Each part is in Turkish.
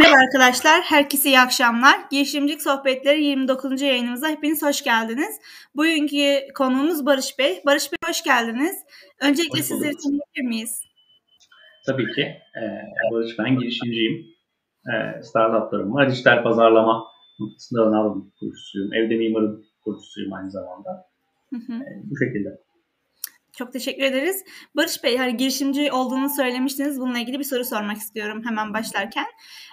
Merhaba arkadaşlar, herkese iyi akşamlar. Girişimcilik Sohbetleri 29. yayınımıza hepiniz hoş geldiniz. Bugünkü konuğumuz Barış Bey. Barış Bey hoş geldiniz. Öncelikle hoş sizleri tanıyabilir miyiz? Tabii ki. Ee, Barış ben girişimciyim. Ee, startuplarım var. Dijital pazarlama noktasında alım kurucusuyum. Evde mimarın kurucusuyum aynı zamanda. Hı hı. Ee, bu şekilde. Çok teşekkür ederiz. Barış Bey, hani girişimci olduğunu söylemiştiniz. Bununla ilgili bir soru sormak istiyorum hemen başlarken.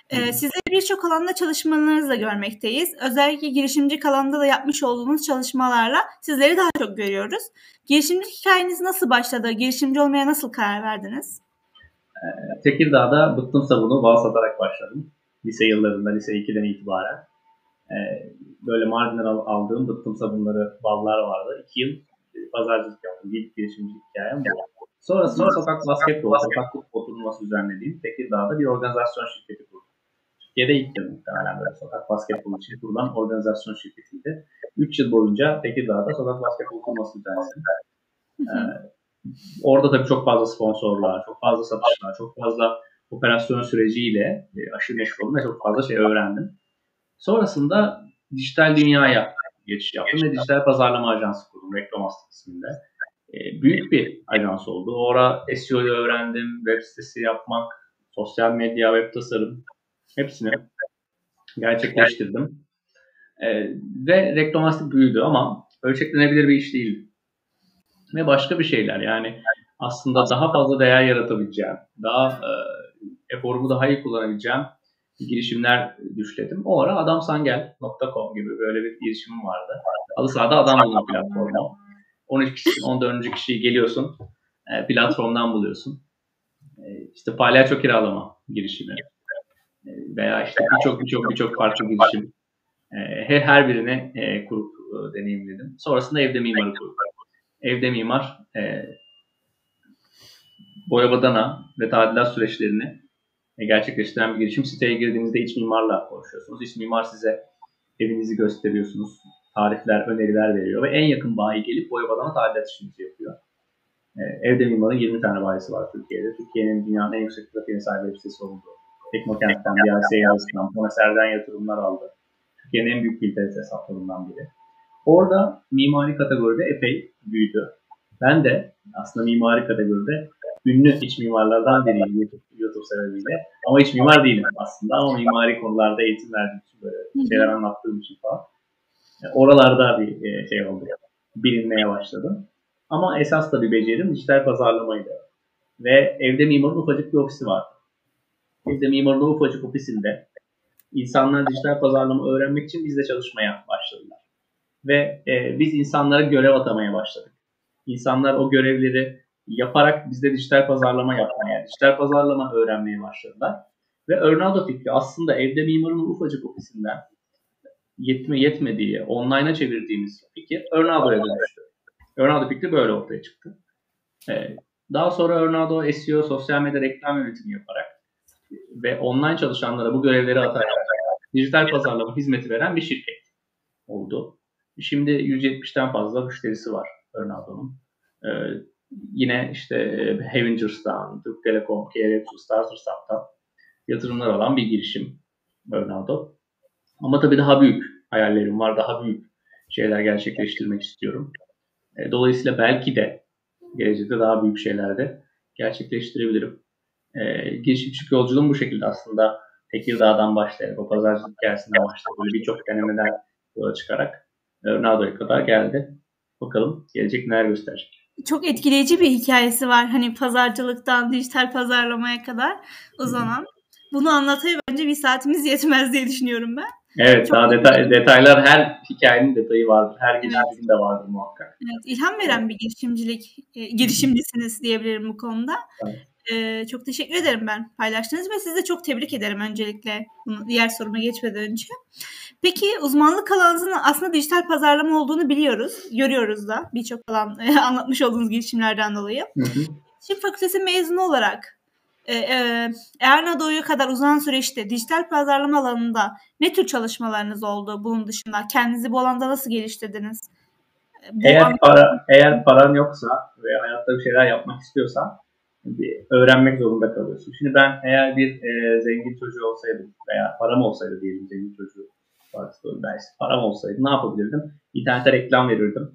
Ee, sizleri birçok alanda çalışmalarınızı da görmekteyiz. Özellikle girişimci alanda da yapmış olduğunuz çalışmalarla sizleri daha çok görüyoruz. Girişimci hikayeniz nasıl başladı? Girişimci olmaya nasıl karar verdiniz? Ee, Tekirdağ'da bıktım sabunu bal satarak başladım. Lise yıllarında, lise 2'den itibaren. Ee, böyle Mardin'den aldığım bıktım sabunları, ballar vardı. 2 yıl pazarcılık yaptım. İlk girişimcilik hikayem bu. Sonrasında sokak basketbol, sokak futbol turnuvası düzenlediğim Tekirdağ'da bir organizasyon şirketi kurdum. Türkiye'de ilk yıl muhtemelen böyle sokak basketbol için kurulan organizasyon şirketiydi. 3 yıl boyunca Tekirdağ'da sokak basketbol turnuvası düzenledim. Ee, orada tabii çok fazla sponsorlar, çok fazla satışlar, çok fazla operasyon süreciyle e, aşırı meşgul oldum ve çok fazla şey öğrendim. Sonrasında dijital dünyaya geçiş yaptım ve dijital pazarlama ajansı kurdum Reklamastı isminde. E, büyük bir ajans oldu. Orada SEO'yu öğrendim, web sitesi yapmak, sosyal medya, web tasarım hepsini gerçekleştirdim. E, ve Reklamastı büyüdü ama ölçeklenebilir bir iş değildi. Ve başka bir şeyler yani aslında daha fazla değer yaratabileceğim, daha e, eforumu daha iyi kullanabileceğim girişimler düşledim. O ara adamsangel.com gibi böyle bir girişimim vardı. Adı sırada adam bulma platformu. 13 kişi, 14. kişiyi geliyorsun. E, platformdan buluyorsun. E, işte palyaço kiralama girişimi. E, veya işte birçok birçok birçok farklı girişim. Her birini kurup deneyimledim. Sonrasında evde mimarı kurdum. Evde mimar boya badana ve tadilat süreçlerini gerçekleştiren bir girişim. Siteye girdiğinizde iç mimarla konuşuyorsunuz. İç mimar size evinizi gösteriyorsunuz. Tarifler, öneriler veriyor ve en yakın bayi gelip boya badana tadilat işinizi yapıyor. E, evde mimarın 20 tane bayisi var Türkiye'de. Türkiye'nin dünyanın en yüksek trafiğine sahip web sitesi oldu. Teknokent'ten, BRC Yalısı'ndan, Ponaser'den yatırımlar aldı. Türkiye'nin en büyük bilgiler hesaplarından biri. Orada mimari kategoride epey büyüdü. Ben de aslında mimari kategoride ünlü iç mimarlardan biriyim YouTube, YouTube sebebiyle. Ama iç mimar değilim aslında ama mimari konularda eğitim verdiğim için böyle şeyler anlattığım için falan. Yani oralarda bir e, şey oldu. Bilinmeye başladım. Ama esas da bir becerim dijital pazarlamaydı. Ve evde mimarın ufacık bir ofisi var. Evde mimarın ufacık ofisinde insanlar dijital pazarlama öğrenmek için bizle çalışmaya başladılar. Ve e, biz insanlara görev atamaya başladık. İnsanlar o görevleri yaparak bizde dijital pazarlama yapmaya, dijital pazarlama öğrenmeye başladılar. Ve Örnado fikri aslında evde mimarın ufacık ofisinden yetme yetmediği, online'a çevirdiğimiz fikir Örnado'ya dönüştü. Örnado fikri böyle ortaya çıktı. Ee, daha sonra Örnado SEO, sosyal medya reklam yönetimi yaparak ve online çalışanlara bu görevleri atarak dijital pazarlama hizmeti veren bir şirket oldu. Şimdi 170'ten fazla müşterisi var Örnado'nun. Ee, yine işte Havengers'tan, Türk Telekom, KRX, Starters'tan yatırımlar alan bir girişim Bernardo. Ama tabii daha büyük hayallerim var, daha büyük şeyler gerçekleştirmek istiyorum. E, dolayısıyla belki de gelecekte daha büyük şeyler de gerçekleştirebilirim. E, girişimcilik yolculuğum bu şekilde aslında Tekirdağ'dan başlayarak, o pazarcılık hikayesinden başlayarak birçok denemeden yola çıkarak Ronaldo'ya kadar geldi. Bakalım gelecek neler gösterecek çok etkileyici bir hikayesi var. Hani pazarcılıktan dijital pazarlamaya kadar uzanan. Bunu anlataya bence bir saatimiz yetmez diye düşünüyorum ben. Evet, çok daha detay, detaylar her hikayenin detayı vardır. Her girişimcinin de vardır muhakkak. Evet, ilham veren bir girişimcilik, e, girişimcisiniz diyebilirim bu konuda. Evet. Ee, çok teşekkür ederim ben paylaştığınız ve sizi de çok tebrik ederim öncelikle bunu diğer soruma geçmeden önce. Peki uzmanlık alanınızın aslında dijital pazarlama olduğunu biliyoruz. Görüyoruz da birçok alan anlatmış olduğunuz girişimlerden dolayı. Hı Şimdi fakültesi mezunu olarak e, e, Ernado'ya kadar uzanan süreçte dijital pazarlama alanında ne tür çalışmalarınız oldu bunun dışında? Kendinizi bu alanda nasıl geliştirdiniz? Bu eğer, an... para, eğer paran yoksa ve hayatta bir şeyler yapmak istiyorsan bir öğrenmek zorunda kalıyorsun. Şimdi ben eğer bir e, zengin çocuğu olsaydım veya param olsaydı diyelim zengin çocuğu ben işte param olsaydı ne yapabilirdim? İnternete reklam verirdim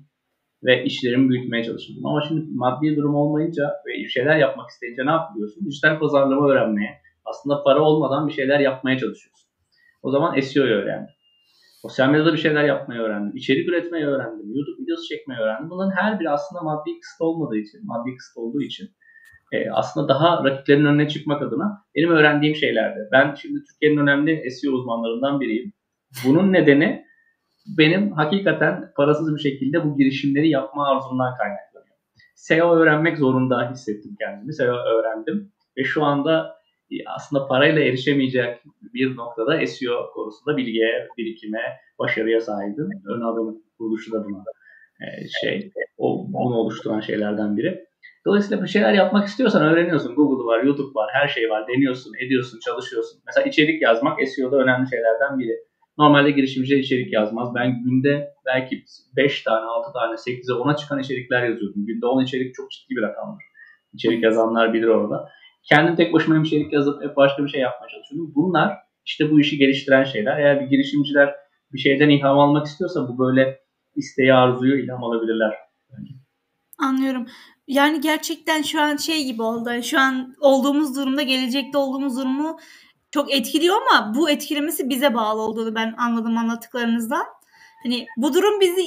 ve işlerimi büyütmeye çalışırdım. Ama şimdi maddi durum olmayınca ve bir şeyler yapmak isteyince ne yapıyorsun? Dijital pazarlama öğrenmeye, aslında para olmadan bir şeyler yapmaya çalışıyorsun. O zaman SEO'yu öğrendim. Sosyal medyada bir şeyler yapmayı öğrendim. İçerik üretmeyi öğrendim. YouTube videosu çekmeyi öğrendim. Bunların her biri aslında maddi kısıt olmadığı için, maddi kısıt olduğu için e, aslında daha rakiplerin önüne çıkmak adına benim öğrendiğim şeylerdi. Ben şimdi Türkiye'nin önemli SEO uzmanlarından biriyim. Bunun nedeni benim hakikaten parasız bir şekilde bu girişimleri yapma arzumdan kaynaklanıyor. SEO öğrenmek zorunda hissettim kendimi. SEO öğrendim ve şu anda e, aslında parayla erişemeyecek bir noktada SEO konusunda bilgiye, birikime, başarıya sahibim. Ön adımın kuruluşu da buna e, şey, o, bunu oluşturan şeylerden biri. Dolayısıyla bir şeyler yapmak istiyorsan öğreniyorsun. Google var, YouTube var, her şey var. Deniyorsun, ediyorsun, çalışıyorsun. Mesela içerik yazmak SEO'da önemli şeylerden biri. Normalde girişimciler içerik yazmaz. Ben günde belki 5 tane, 6 tane, 8'e 10'a çıkan içerikler yazıyordum. Günde 10 içerik çok ciddi bir rakamdır. İçerik yazanlar bilir orada. Kendim tek başıma içerik yazıp hep başka bir şey yapmaya çalışıyordum. Bunlar işte bu işi geliştiren şeyler. Eğer bir girişimciler bir şeyden ilham almak istiyorsa bu böyle isteği, arzuyu ilham alabilirler. Anlıyorum. Yani gerçekten şu an şey gibi oldu. Şu an olduğumuz durumda gelecekte olduğumuz durumu çok etkiliyor ama bu etkilemesi bize bağlı olduğunu ben anladım anlattıklarınızdan. Hani bu durum bizi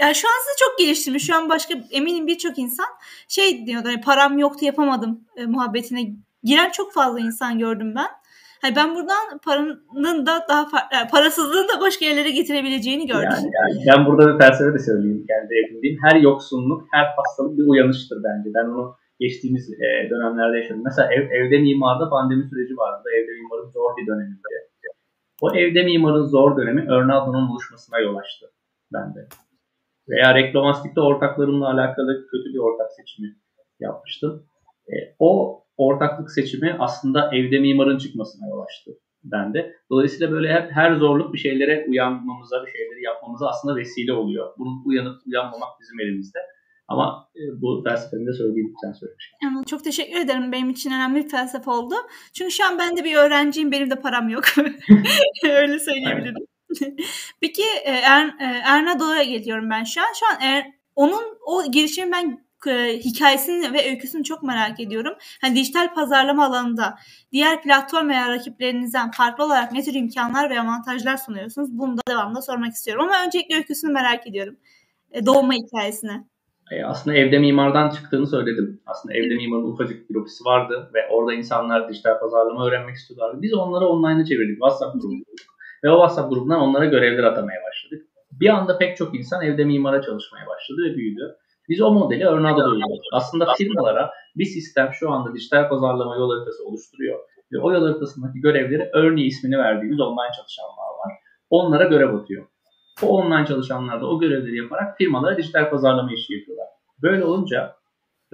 yani şu an size çok geliştirmiş. Şu an başka eminim birçok insan şey diyordu hani param yoktu yapamadım e, muhabbetine giren çok fazla insan gördüm ben. Hani ben buradan paranın da daha yani parasızlığın da başka yerlere getirebileceğini gördüm. Yani, yani ben burada bir felsefe de söyleyeyim kendi edindiğim. Her yoksunluk, her hastalık bir uyanıştır bence. Ben onu geçtiğimiz e, dönemlerde yaşadım. Mesela ev, evde mimarda pandemi süreci vardı. Evde mimarın zor bir dönemiydi. O evde mimarın zor dönemi Örnaldo'nun oluşmasına yol açtı bende. Veya reklamastikte ortaklarımla alakalı kötü bir ortak seçimi yapmıştım. E, o ortaklık seçimi aslında evde mimarın çıkmasına yol açtı bende. Dolayısıyla böyle hep her zorluk bir şeylere uyanmamıza, bir şeyleri yapmamıza aslında vesile oluyor. Bunun uyanıp uyanmamak bizim elimizde. Ama e, bu felsefeni de söyleyeyim sen söylemiştin. Yani çok teşekkür ederim. Benim için önemli bir felsefe oldu. Çünkü şu an ben de bir öğrenciyim. Benim de param yok. Öyle söyleyebilirim. Peki e, er, e, Ernado'ya geliyorum ben şu an. Şu an er, onun o girişimi ben hikayesini ve öyküsünü çok merak ediyorum. Hani dijital pazarlama alanında diğer platform veya rakiplerinizden farklı olarak ne tür imkanlar ve avantajlar sunuyorsunuz? Bunu da devamında sormak istiyorum. Ama öncelikle öyküsünü merak ediyorum. Doğma hikayesini. E, aslında evde mimardan çıktığını söyledim. Aslında evde mimarın ufacık bir ofisi vardı ve orada insanlar dijital pazarlama öğrenmek istiyorlardı. Biz onları online'a çevirdik. WhatsApp grubu Ve o WhatsApp grubundan onlara görevler atamaya başladık. Bir anda pek çok insan evde mimara çalışmaya başladı ve büyüdü. Biz o modeli Örnado'da uyguladık. Aslında firmalara bir sistem şu anda dijital pazarlama yol haritası oluşturuyor. Ve o yol haritasındaki görevleri Örni ismini verdiğimiz online çalışanlar var. Onlara görev atıyor. O online çalışanlar da o görevleri yaparak firmalara dijital pazarlama işi yapıyorlar. Böyle olunca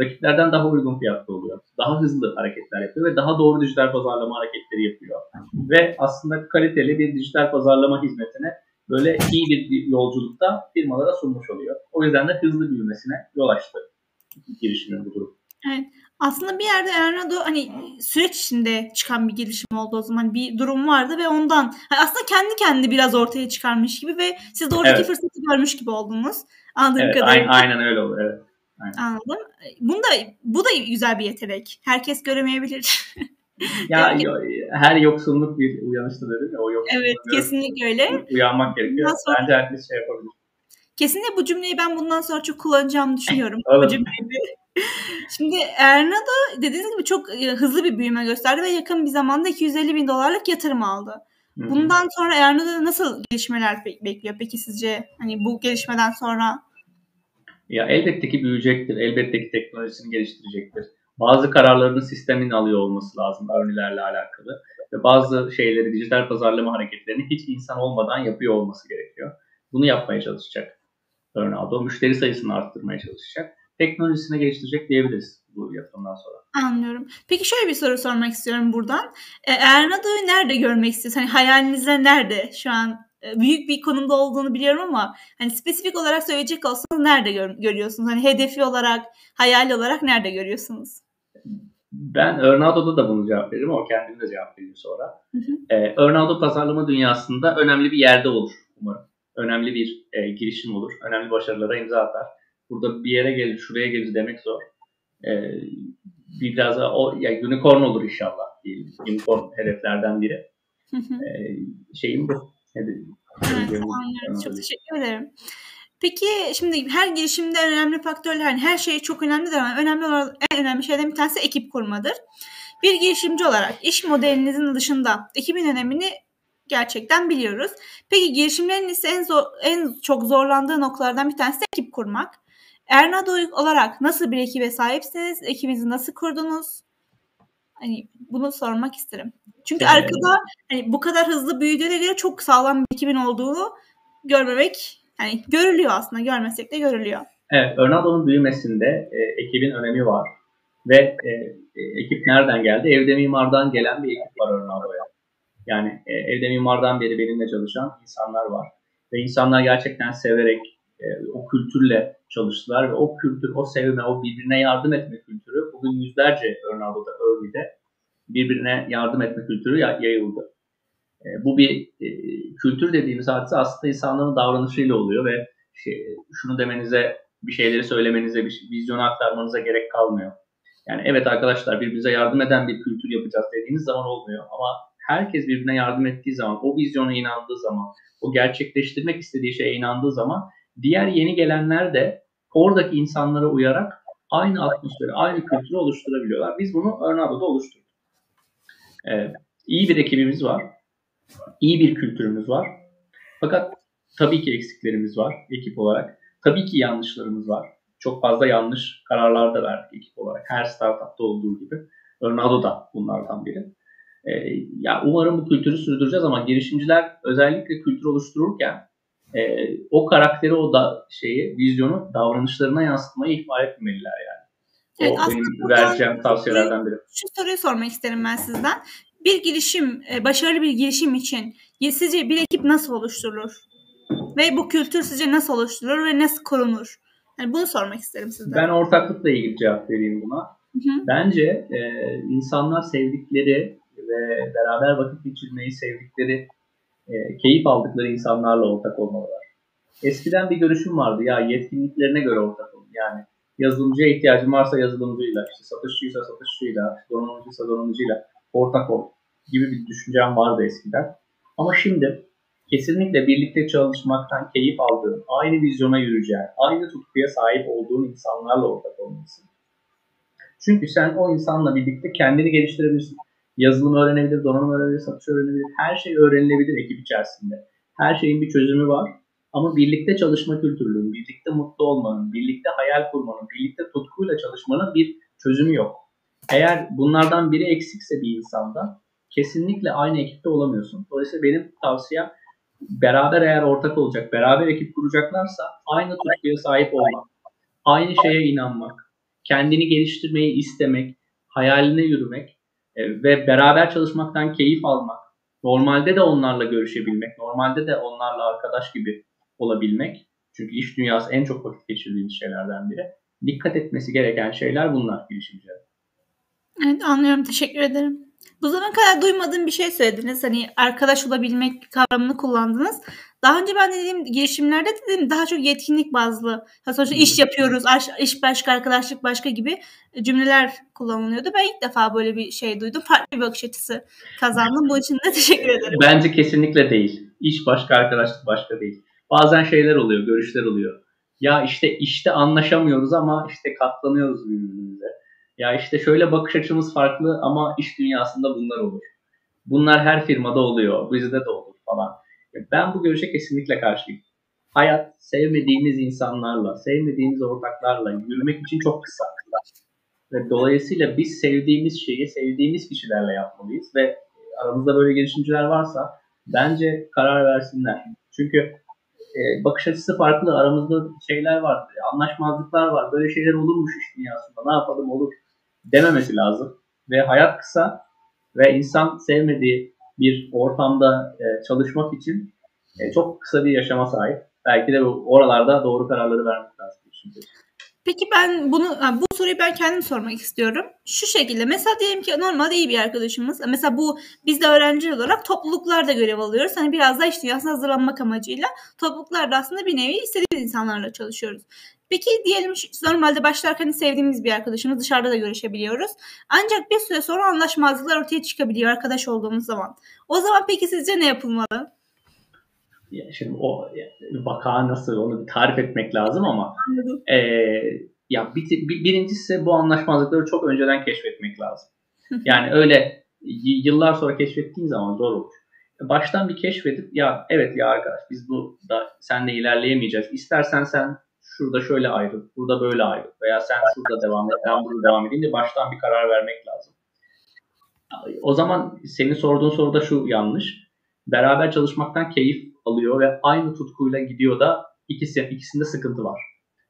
rakiplerden daha uygun fiyatlı oluyor. Daha hızlı hareketler yapıyor ve daha doğru dijital pazarlama hareketleri yapıyor. Ve aslında kaliteli bir dijital pazarlama hizmetine böyle iyi bir yolculukta firmalara sunmuş oluyor. O yüzden de hızlı büyümesine yol açtı girişimin bu durum. Evet. Aslında bir yerde Ernado hani süreç içinde çıkan bir gelişim oldu o zaman. Bir durum vardı ve ondan hani aslında kendi kendi biraz ortaya çıkarmış gibi ve siz de oradaki evet. fırsatı görmüş gibi oldunuz. Anladığım evet, kadarıyla. Aynen, öyle oldu. Evet. Aynen. Anladım. Bunda, bu da güzel bir yetenek. Herkes göremeyebilir. ya her yoksunluk bir uyanıştır dedim ya. O yoksunluk evet kesinlikle öyle. Uyanmak gerekiyor. Sonra... Bence herkes şey yapabilir. Kesinlikle bu cümleyi ben bundan sonra çok kullanacağımı düşünüyorum. bu cümleyi. Şimdi Ernado dediğiniz gibi çok e, hızlı bir büyüme gösterdi ve yakın bir zamanda 250 bin dolarlık yatırım aldı. Bundan sonra Ernado'da nasıl gelişmeler bekliyor peki sizce? Hani bu gelişmeden sonra? Ya elbette ki büyüyecektir. Elbette ki teknolojisini geliştirecektir. Bazı kararlarını sistemin alıyor olması lazım örnelerle alakalı. Ve bazı şeyleri, dijital pazarlama hareketlerini hiç insan olmadan yapıyor olması gerekiyor. Bunu yapmaya çalışacak. Ronaldo müşteri sayısını arttırmaya çalışacak teknolojisine geliştirecek diyebiliriz bu yatırımdan sonra. Anlıyorum. Peki şöyle bir soru sormak istiyorum buradan. E, Ernado'yu nerede görmek istiyorsunuz? Hani hayalinizde nerede şu an? E, büyük bir konumda olduğunu biliyorum ama hani spesifik olarak söyleyecek olsanız nerede gör, görüyorsunuz? Hani hedefi olarak, hayal olarak nerede görüyorsunuz? Ben Örnado'da da bunu cevap veririm. O kendine de cevap veriyor sonra. Hı hı. Örnado pazarlama dünyasında önemli bir yerde olur umarım. Önemli bir e, girişim olur. Önemli başarılara imza atar. Burada bir yere gelir, şuraya gelir demek zor. Ee, biraz da o, yani unicorn olur inşallah diyelim. Unicorn hedeflerden biri. Hı hı. Ee, şeyim bu. Evet, Çok teşekkür ederim. Peki şimdi her girişimde önemli faktörler, hani her şey çok önemlidir ama önemli olan en önemli şeyden bir tanesi ekip kurmadır. Bir girişimci olarak iş modelinizin dışında ekibin önemini gerçekten biliyoruz. Peki girişimlerin ise en zor, en çok zorlandığı noktalardan bir tanesi de ekip kurmak. Ernado olarak nasıl bir ekibe sahipsiniz? Ekibinizi nasıl kurdunuz? Hani bunu sormak isterim. Çünkü evet. arkada hani bu kadar hızlı büyüdüğüne göre çok sağlam bir ekibin olduğunu görmemek yani görülüyor aslında görmesek de görülüyor. Evet, Örnado'nun büyümesinde e, ekibin önemi var. Ve e, e, ekip nereden geldi? Evde mimardan gelen bir ekip var Örnado'ya. Yani e, evde mimardan beri benimle çalışan insanlar var. Ve insanlar gerçekten severek e, o kültürle çalıştılar ve o kültür, o sevme, o birbirine yardım etme kültürü bugün yüzlerce Örnado'da, Örni'de birbirine yardım etme kültürü yayıldı. E, bu bir e, kültür dediğimiz hadise aslında insanların davranışıyla oluyor ve şunu demenize, bir şeyleri söylemenize, bir vizyonu aktarmanıza gerek kalmıyor. Yani evet arkadaşlar birbirimize yardım eden bir kültür yapacağız dediğiniz zaman olmuyor ama herkes birbirine yardım ettiği zaman, o vizyona inandığı zaman, o gerçekleştirmek istediği şeye inandığı zaman diğer yeni gelenler de oradaki insanlara uyarak aynı atmosferi, aynı kültürü oluşturabiliyorlar. Biz bunu Örnado'da oluşturduk. Ee, iyi bir ekibimiz var iyi bir kültürümüz var. Fakat tabii ki eksiklerimiz var ekip olarak. Tabii ki yanlışlarımız var. Çok fazla yanlış kararlar da verdik ekip olarak. Her startupta olduğu gibi. Örnado da bunlardan biri. Ee, ya umarım bu kültürü sürdüreceğiz ama girişimciler özellikle kültür oluştururken e, o karakteri, o da şeyi, vizyonu davranışlarına yansıtmayı ihmal etmemeliler yani. Evet, o benim vereceğim tavsiyelerden biri. Şu soruyu sormak isterim ben sizden bir girişim, e, başarılı bir girişim için sizce bir ekip nasıl oluşturulur? Ve bu kültür sizce nasıl oluşturulur ve nasıl korunur? Yani bunu sormak isterim sizden. Ben ortaklıkla ilgili cevap vereyim buna. Hı hı. Bence e, insanlar sevdikleri ve beraber vakit geçirmeyi sevdikleri, e, keyif aldıkları insanlarla ortak olmalılar. Eskiden bir görüşüm vardı ya yetkinliklerine göre ortak olun. Yani yazılımcıya ihtiyacım varsa yazılımcıyla, işte satışçıysa satışçıyla, donanımcıysa donanımcıyla ortak ol gibi bir düşüncem vardı eskiden. Ama şimdi kesinlikle birlikte çalışmaktan keyif aldığın, aynı vizyona yürüyeceğin, aynı tutkuya sahip olduğun insanlarla ortak olmalısın. Çünkü sen o insanla birlikte kendini geliştirebilirsin. Yazılım öğrenebilir, donanım öğrenebilir, satış öğrenebilir. Her şey öğrenilebilir ekip içerisinde. Her şeyin bir çözümü var. Ama birlikte çalışma kültürünün, birlikte mutlu olmanın, birlikte hayal kurmanın, birlikte tutkuyla çalışmanın bir çözümü yok. Eğer bunlardan biri eksikse bir insanda kesinlikle aynı ekipte olamıyorsun. Dolayısıyla benim tavsiyem beraber eğer ortak olacak, beraber ekip kuracaklarsa aynı tutkuya sahip olmak, aynı şeye inanmak, kendini geliştirmeyi istemek, hayaline yürümek ve beraber çalışmaktan keyif almak, normalde de onlarla görüşebilmek, normalde de onlarla arkadaş gibi olabilmek. Çünkü iş dünyası en çok vakit geçirdiğimiz şeylerden biri. Dikkat etmesi gereken şeyler bunlar girişimciler. Evet anlıyorum. Teşekkür ederim. Bu zamana kadar duymadığım bir şey söylediniz. Hani arkadaş olabilmek kavramını kullandınız. Daha önce ben dediğim girişimlerde dedim daha çok yetkinlik bazlı. Sonuçta iş yapıyoruz, iş başka, arkadaşlık başka gibi cümleler kullanılıyordu. Ben ilk defa böyle bir şey duydum. Farklı bir bakış açısı kazandım. Bu için de teşekkür ederim. Bence kesinlikle değil. İş başka, arkadaşlık başka değil. Bazen şeyler oluyor, görüşler oluyor. Ya işte işte anlaşamıyoruz ama işte katlanıyoruz birbirimize ya işte şöyle bakış açımız farklı ama iş dünyasında bunlar olur. Bunlar her firmada oluyor. Bizde de olur falan. Ben bu görüşe kesinlikle karşıyım. Hayat sevmediğimiz insanlarla, sevmediğimiz ortaklarla yürümek için çok kısa. Ve dolayısıyla biz sevdiğimiz şeyi sevdiğimiz kişilerle yapmalıyız ve aramızda böyle girişimciler varsa bence karar versinler. Çünkü e, bakış açısı farklı, aramızda şeyler var, anlaşmazlıklar var, böyle şeyler olurmuş iş dünyasında, ne yapalım olur dememesi lazım. Ve hayat kısa ve insan sevmediği bir ortamda e, çalışmak için e, çok kısa bir yaşama sahip. Belki de oralarda doğru kararları vermek lazım. Şimdi. Peki ben bunu bu soruyu ben kendim sormak istiyorum. Şu şekilde mesela diyelim ki normalde iyi bir arkadaşımız. Mesela bu biz de öğrenci olarak topluluklarda görev alıyoruz. Hani biraz da iş dünyasına hazırlanmak amacıyla topluluklarda aslında bir nevi istediğimiz insanlarla çalışıyoruz. Peki diyelim normalde başlarken sevdiğimiz bir arkadaşımız dışarıda da görüşebiliyoruz. Ancak bir süre sonra anlaşmazlıklar ortaya çıkabiliyor arkadaş olduğumuz zaman. O zaman peki sizce ne yapılmalı? Ya şimdi o vaka nasıl onu tarif etmek lazım ama e, ya bir, bir, birincisi bu anlaşmazlıkları çok önceden keşfetmek lazım. Yani öyle yıllar sonra keşfettiğin zaman zor olur. Baştan bir keşfedip ya evet ya arkadaş biz bu da seninle ilerleyemeyeceğiz. İstersen sen şurada şöyle ayrıl, burada böyle ayrıl veya sen şurada devam et, ben burada devam edeyim de baştan bir karar vermek lazım. O zaman senin sorduğun soruda şu yanlış. Beraber çalışmaktan keyif alıyor ve aynı tutkuyla gidiyor da ikisi, ikisinde sıkıntı var.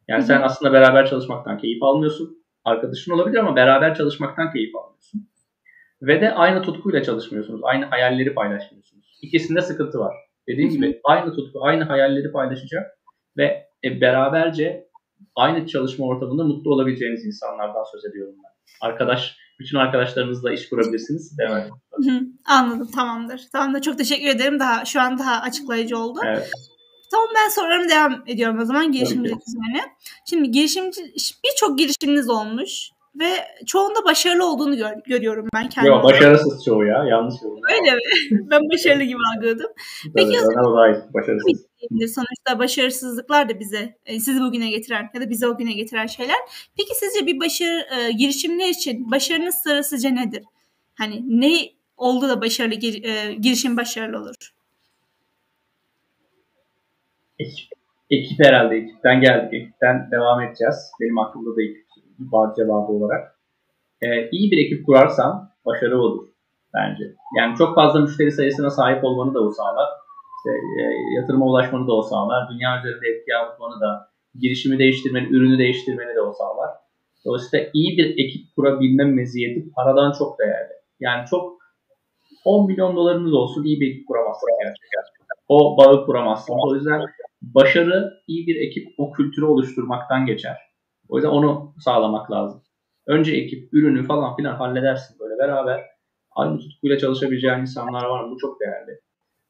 Yani Hı-hı. sen aslında beraber çalışmaktan keyif almıyorsun. Arkadaşın olabilir ama beraber çalışmaktan keyif almıyorsun. Ve de aynı tutkuyla çalışmıyorsunuz. Aynı hayalleri paylaşmıyorsunuz. İkisinde sıkıntı var. Dediğim Hı-hı. gibi aynı tutku, aynı hayalleri paylaşacak ve e, beraberce aynı çalışma ortamında mutlu olabileceğiniz insanlardan söz ediyorum ben. Arkadaş, bütün arkadaşlarınızla iş kurabilirsiniz. Devam Anladım, tamamdır. Tamamdır, çok teşekkür ederim. Daha Şu an daha açıklayıcı oldu. Evet. Tamam ben sorularımı devam ediyorum o zaman girişimcilik üzerine. Şimdi girişimci birçok girişiminiz olmuş ve çoğunda başarılı olduğunu gör, görüyorum ben kendim. Yok başarısız çoğu ya yanlış oldu. Öyle mi? ben başarılı gibi algıladım. Peki Tabii, o zaman başarısız. Sonuçta başarısızlıklar da bize e, sizi bugüne getiren ya da bize o güne getiren şeyler. Peki sizce bir başarı e, girişimler için başarının sırrı sizce nedir? Hani ne oldu da başarılı gir, e, girişim başarılı olur? Ekip, ekip herhalde ekipten geldik. Ekipten devam edeceğiz. Benim aklımda da ekip var cevabı olarak. Ee, iyi bir ekip kurarsan başarı olur bence. Yani çok fazla müşteri sayısına sahip olmanı da o sağlar. İşte, e, yatırıma ulaşmanı da o sağlar. Dünya üzerinde etki yaratmanı da, girişimi değiştirmeni, ürünü değiştirmeni de o sağlar. Dolayısıyla iyi bir ekip kurabilme meziyeti paradan çok değerli. Yani çok 10 milyon dolarınız olsun iyi bir ekip kuramazsın gerçekten. O bağı kuramazsın. O yüzden başarı iyi bir ekip o kültürü oluşturmaktan geçer. O yüzden onu sağlamak lazım. Önce ekip, ürünü falan filan halledersin böyle beraber. Aynı tutkuyla çalışabileceğin insanlar var. Bu çok değerli.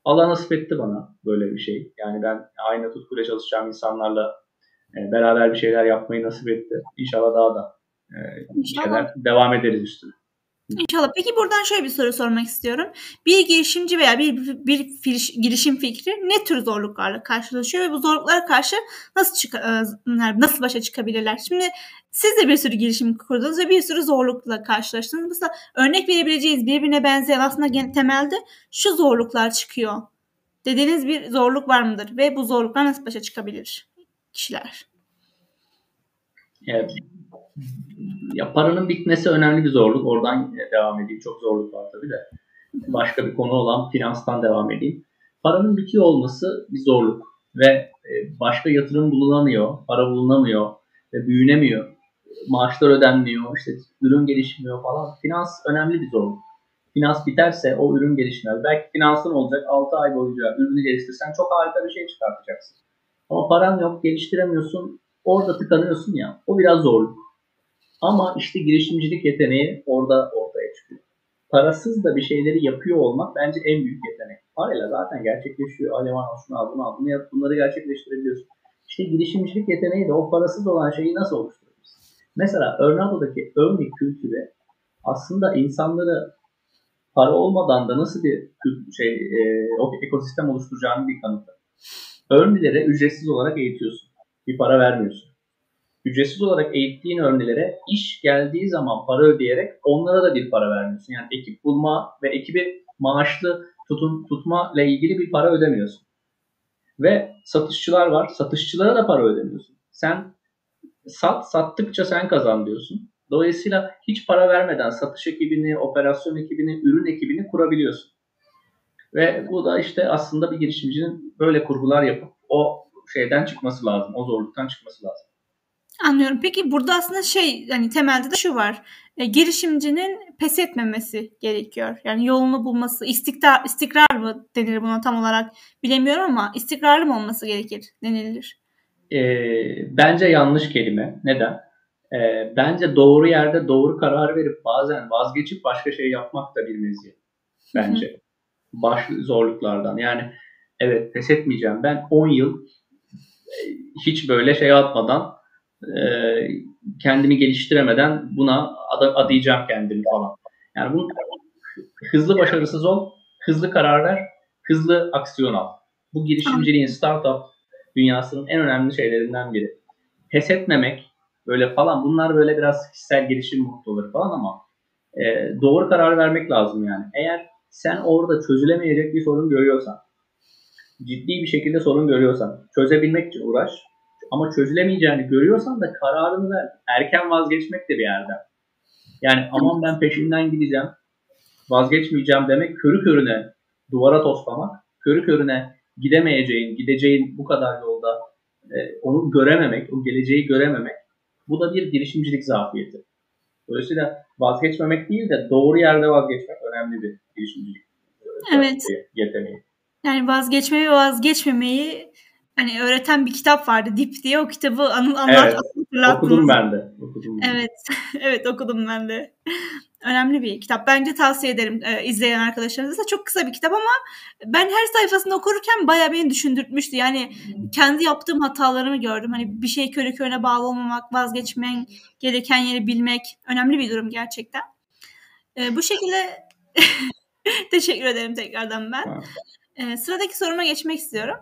Allah nasip etti bana böyle bir şey. Yani ben aynı tutkuyla çalışacağım insanlarla e, beraber bir şeyler yapmayı nasip etti. İnşallah daha da e, İnşallah. devam ederiz üstüne. İnşallah. Peki buradan şöyle bir soru sormak istiyorum. Bir girişimci veya bir, bir girişim fikri ne tür zorluklarla karşılaşıyor ve bu zorluklara karşı nasıl çık e, nasıl başa çıkabilirler? Şimdi siz de bir sürü girişim kurdunuz ve bir sürü zorlukla karşılaştınız. Mesela örnek verebileceğiniz birbirine benzeyen aslında temelde şu zorluklar çıkıyor. Dediğiniz bir zorluk var mıdır? Ve bu zorluklar nasıl başa çıkabilir kişiler? Evet ya paranın bitmesi önemli bir zorluk. Oradan devam edeyim. Çok zorluk var tabii de. Başka bir konu olan finanstan devam edeyim. Paranın bitiyor olması bir zorluk ve e, başka yatırım bulunamıyor, para bulunamıyor ve büyünemiyor. Maaşlar ödenmiyor, işte ürün gelişmiyor falan. Finans önemli bir zorluk. Finans biterse o ürün gelişmez. Belki finansın olacak 6 ay boyunca ürünü geliştirsen çok harika bir şey çıkartacaksın. Ama paran yok, geliştiremiyorsun, orada tıkanıyorsun ya. O biraz zorluk. Ama işte girişimcilik yeteneği orada ortaya çıkıyor. Parasız da bir şeyleri yapıyor olmak bence en büyük yetenek. Parayla zaten gerçekleşiyor. Aleman al şunu al bunu al bunu yap bunları gerçekleştirebiliyorsun. İşte girişimcilik yeteneği de o parasız olan şeyi nasıl oluştururuz? Mesela Örnado'daki örnek kültürü aslında insanları para olmadan da nasıl bir şey e, o ekosistem oluşturacağını bir kanıtı. Örnelere ücretsiz olarak eğitiyorsun. Bir para vermiyorsun ücretsiz olarak eğittiğin örneklere iş geldiği zaman para ödeyerek onlara da bir para vermiyorsun. Yani ekip bulma ve ekibi maaşlı tutun, tutma ile ilgili bir para ödemiyorsun. Ve satışçılar var. Satışçılara da para ödemiyorsun. Sen sat, sattıkça sen kazan diyorsun. Dolayısıyla hiç para vermeden satış ekibini, operasyon ekibini, ürün ekibini kurabiliyorsun. Ve bu da işte aslında bir girişimcinin böyle kurgular yapıp o şeyden çıkması lazım, o zorluktan çıkması lazım. Anlıyorum. Peki burada aslında şey hani temelde de şu var. E, girişimcinin pes etmemesi gerekiyor. Yani yolunu bulması, istikrar, istikrar mı denir buna tam olarak bilemiyorum ama istikrarlı mı olması gerekir denilir. e, bence yanlış kelime. Neden? E, bence doğru yerde doğru karar verip bazen vazgeçip başka şey yapmak da bir meziyet. Bence. Baş zorluklardan. Yani evet pes etmeyeceğim. Ben 10 yıl e, hiç böyle şey atmadan e, kendimi geliştiremeden buna ad- adayacağım kendimi falan. Yani bu hızlı başarısız ol, hızlı karar ver, hızlı aksiyon al. Bu girişimciliğin startup dünyasının en önemli şeylerinden biri. Pes etmemek böyle falan bunlar böyle biraz kişisel gelişim noktaları falan ama e, doğru karar vermek lazım yani. Eğer sen orada çözülemeyecek bir sorun görüyorsan, ciddi bir şekilde sorun görüyorsan, çözebilmek için uğraş. Ama çözülemeyeceğini görüyorsan da kararını ver. Erken vazgeçmek de bir yerden. Yani aman ben peşinden gideceğim, vazgeçmeyeceğim demek körü körüne duvara toslamak, körü körüne gidemeyeceğin, gideceğin bu kadar yolda e, onu görememek, o geleceği görememek bu da bir girişimcilik zafiyeti. Dolayısıyla vazgeçmemek değil de doğru yerde vazgeçmek önemli bir girişimcilik evet. yeteneği. Yani vazgeçmeyi ve vazgeçmemeyi hani öğreten bir kitap vardı Dip diye o kitabı anıl anlat evet, okudum ben de. Okudum ben. Evet. evet okudum ben de. Önemli bir kitap. Bence tavsiye ederim e, izleyen arkadaşlarınıza. Çok kısa bir kitap ama ben her sayfasını okurken bayağı beni düşündürtmüştü. Yani kendi yaptığım hatalarımı gördüm. Hani bir şey körü körüne bağlı olmamak, vazgeçmen gereken yeri bilmek önemli bir durum gerçekten. E, bu şekilde teşekkür ederim tekrardan ben. E, sıradaki soruma geçmek istiyorum.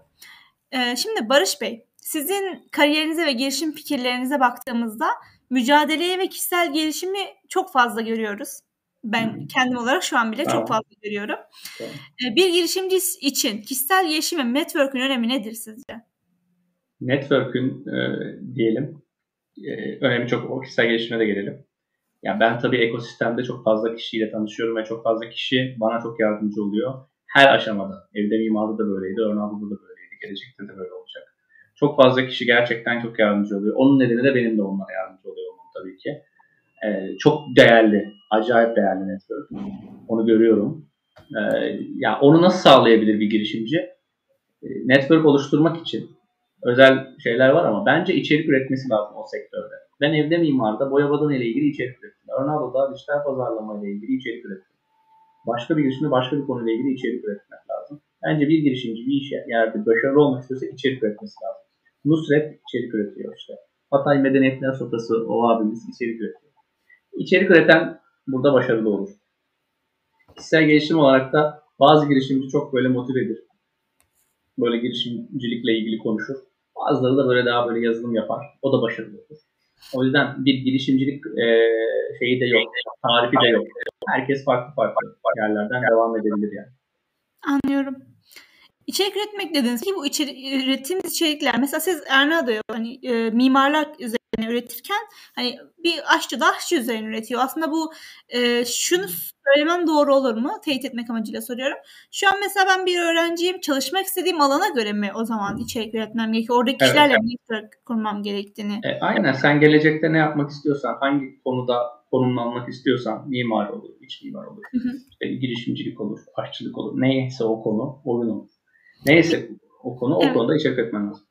E, şimdi Barış Bey, sizin kariyerinize ve girişim fikirlerinize baktığımızda mücadeleyi ve kişisel gelişimi çok fazla görüyoruz. Ben kendim olarak şu an bile çok fazla görüyorum. Tamam. Bir girişimci için kişisel gelişim ve network'ün önemi nedir sizce? Network'ün e, diyelim e, önemi çok o kişisel gelişime de gelelim. Ya ben tabii ekosistemde çok fazla kişiyle tanışıyorum ve çok fazla kişi bana çok yardımcı oluyor. Her aşamada. Evde mimarda da böyleydi, Örnal'da da böyleydi, gelecekte de böyle olacak. Çok fazla kişi gerçekten çok yardımcı oluyor. Onun nedeni de benim de onlara yardımcı oluyor olmam tabii ki. Ee, çok değerli, acayip değerli network. Onu görüyorum. Ee, ya onu nasıl sağlayabilir bir girişimci? Ee, network oluşturmak için özel şeyler var ama bence içerik üretmesi lazım o sektörde. Ben evde mimarda boya badana ile ilgili içerik ürettim. Örnaldo'da dijital pazarlama ile ilgili içerik ürettim. Başka bir girişimde başka bir konuyla ilgili içerik üretmek lazım. Bence bir girişimci bir iş yerde başarılı olmak istiyorsa içerik üretmesi lazım. Nusret içerik üretiyor işte. Hatay Medeniyetler Sofrası o abimiz içerik üretiyor. İçerik üreten burada başarılı olur. Kişisel gelişim olarak da bazı girişimci çok böyle motivedir. Böyle girişimcilikle ilgili konuşur. Bazıları da böyle daha böyle yazılım yapar. O da başarılı olur. O yüzden bir girişimcilik e, şeyi de yok, tarifi de yok. Herkes farklı farklı yerlerden devam edebilir yani. Anlıyorum. İçerik üretmek dediniz ki bu içeri, ürettiğiniz içerikler mesela siz Ernado'ya hani e, mimarlar üzerine üretirken hani bir aşçı da aşçı üzerine üretiyor. Aslında bu e, şunu söylemem doğru olur mu? Teyit etmek amacıyla soruyorum. Şu an mesela ben bir öğrenciyim. Çalışmak istediğim alana göre mi o zaman içerik üretmem gerekiyor? Oradaki evet, kişilerle evet. kurmam gerektiğini. E, aynen. Sen gelecekte ne yapmak istiyorsan, hangi konuda konumlanmak istiyorsan mimar olur, iç mimar olur, hı hı. İşte girişimcilik olur, aşçılık olur. Neyse o konu, oyun olur. Neyse o konu o evet. konuda içerik üretmen lazım.